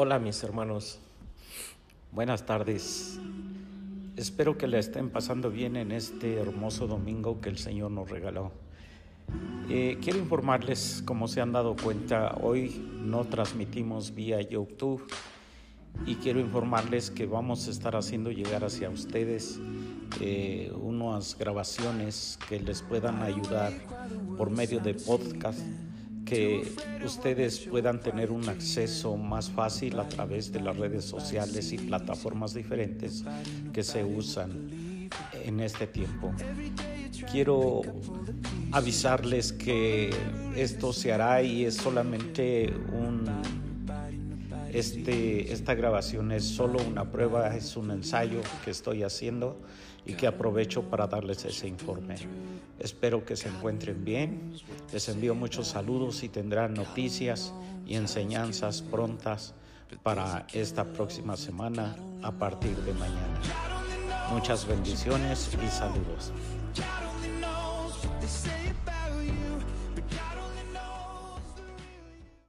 Hola mis hermanos, buenas tardes. Espero que le estén pasando bien en este hermoso domingo que el Señor nos regaló. Eh, quiero informarles, como se han dado cuenta, hoy no transmitimos vía YouTube y quiero informarles que vamos a estar haciendo llegar hacia ustedes eh, unas grabaciones que les puedan ayudar por medio de podcast que ustedes puedan tener un acceso más fácil a través de las redes sociales y plataformas diferentes que se usan en este tiempo. Quiero avisarles que esto se hará y es solamente un este, esta grabación es solo una prueba, es un ensayo que estoy haciendo y que aprovecho para darles ese informe. Espero que se encuentren bien. Les envío muchos saludos y tendrán noticias y enseñanzas prontas para esta próxima semana a partir de mañana. Muchas bendiciones y saludos.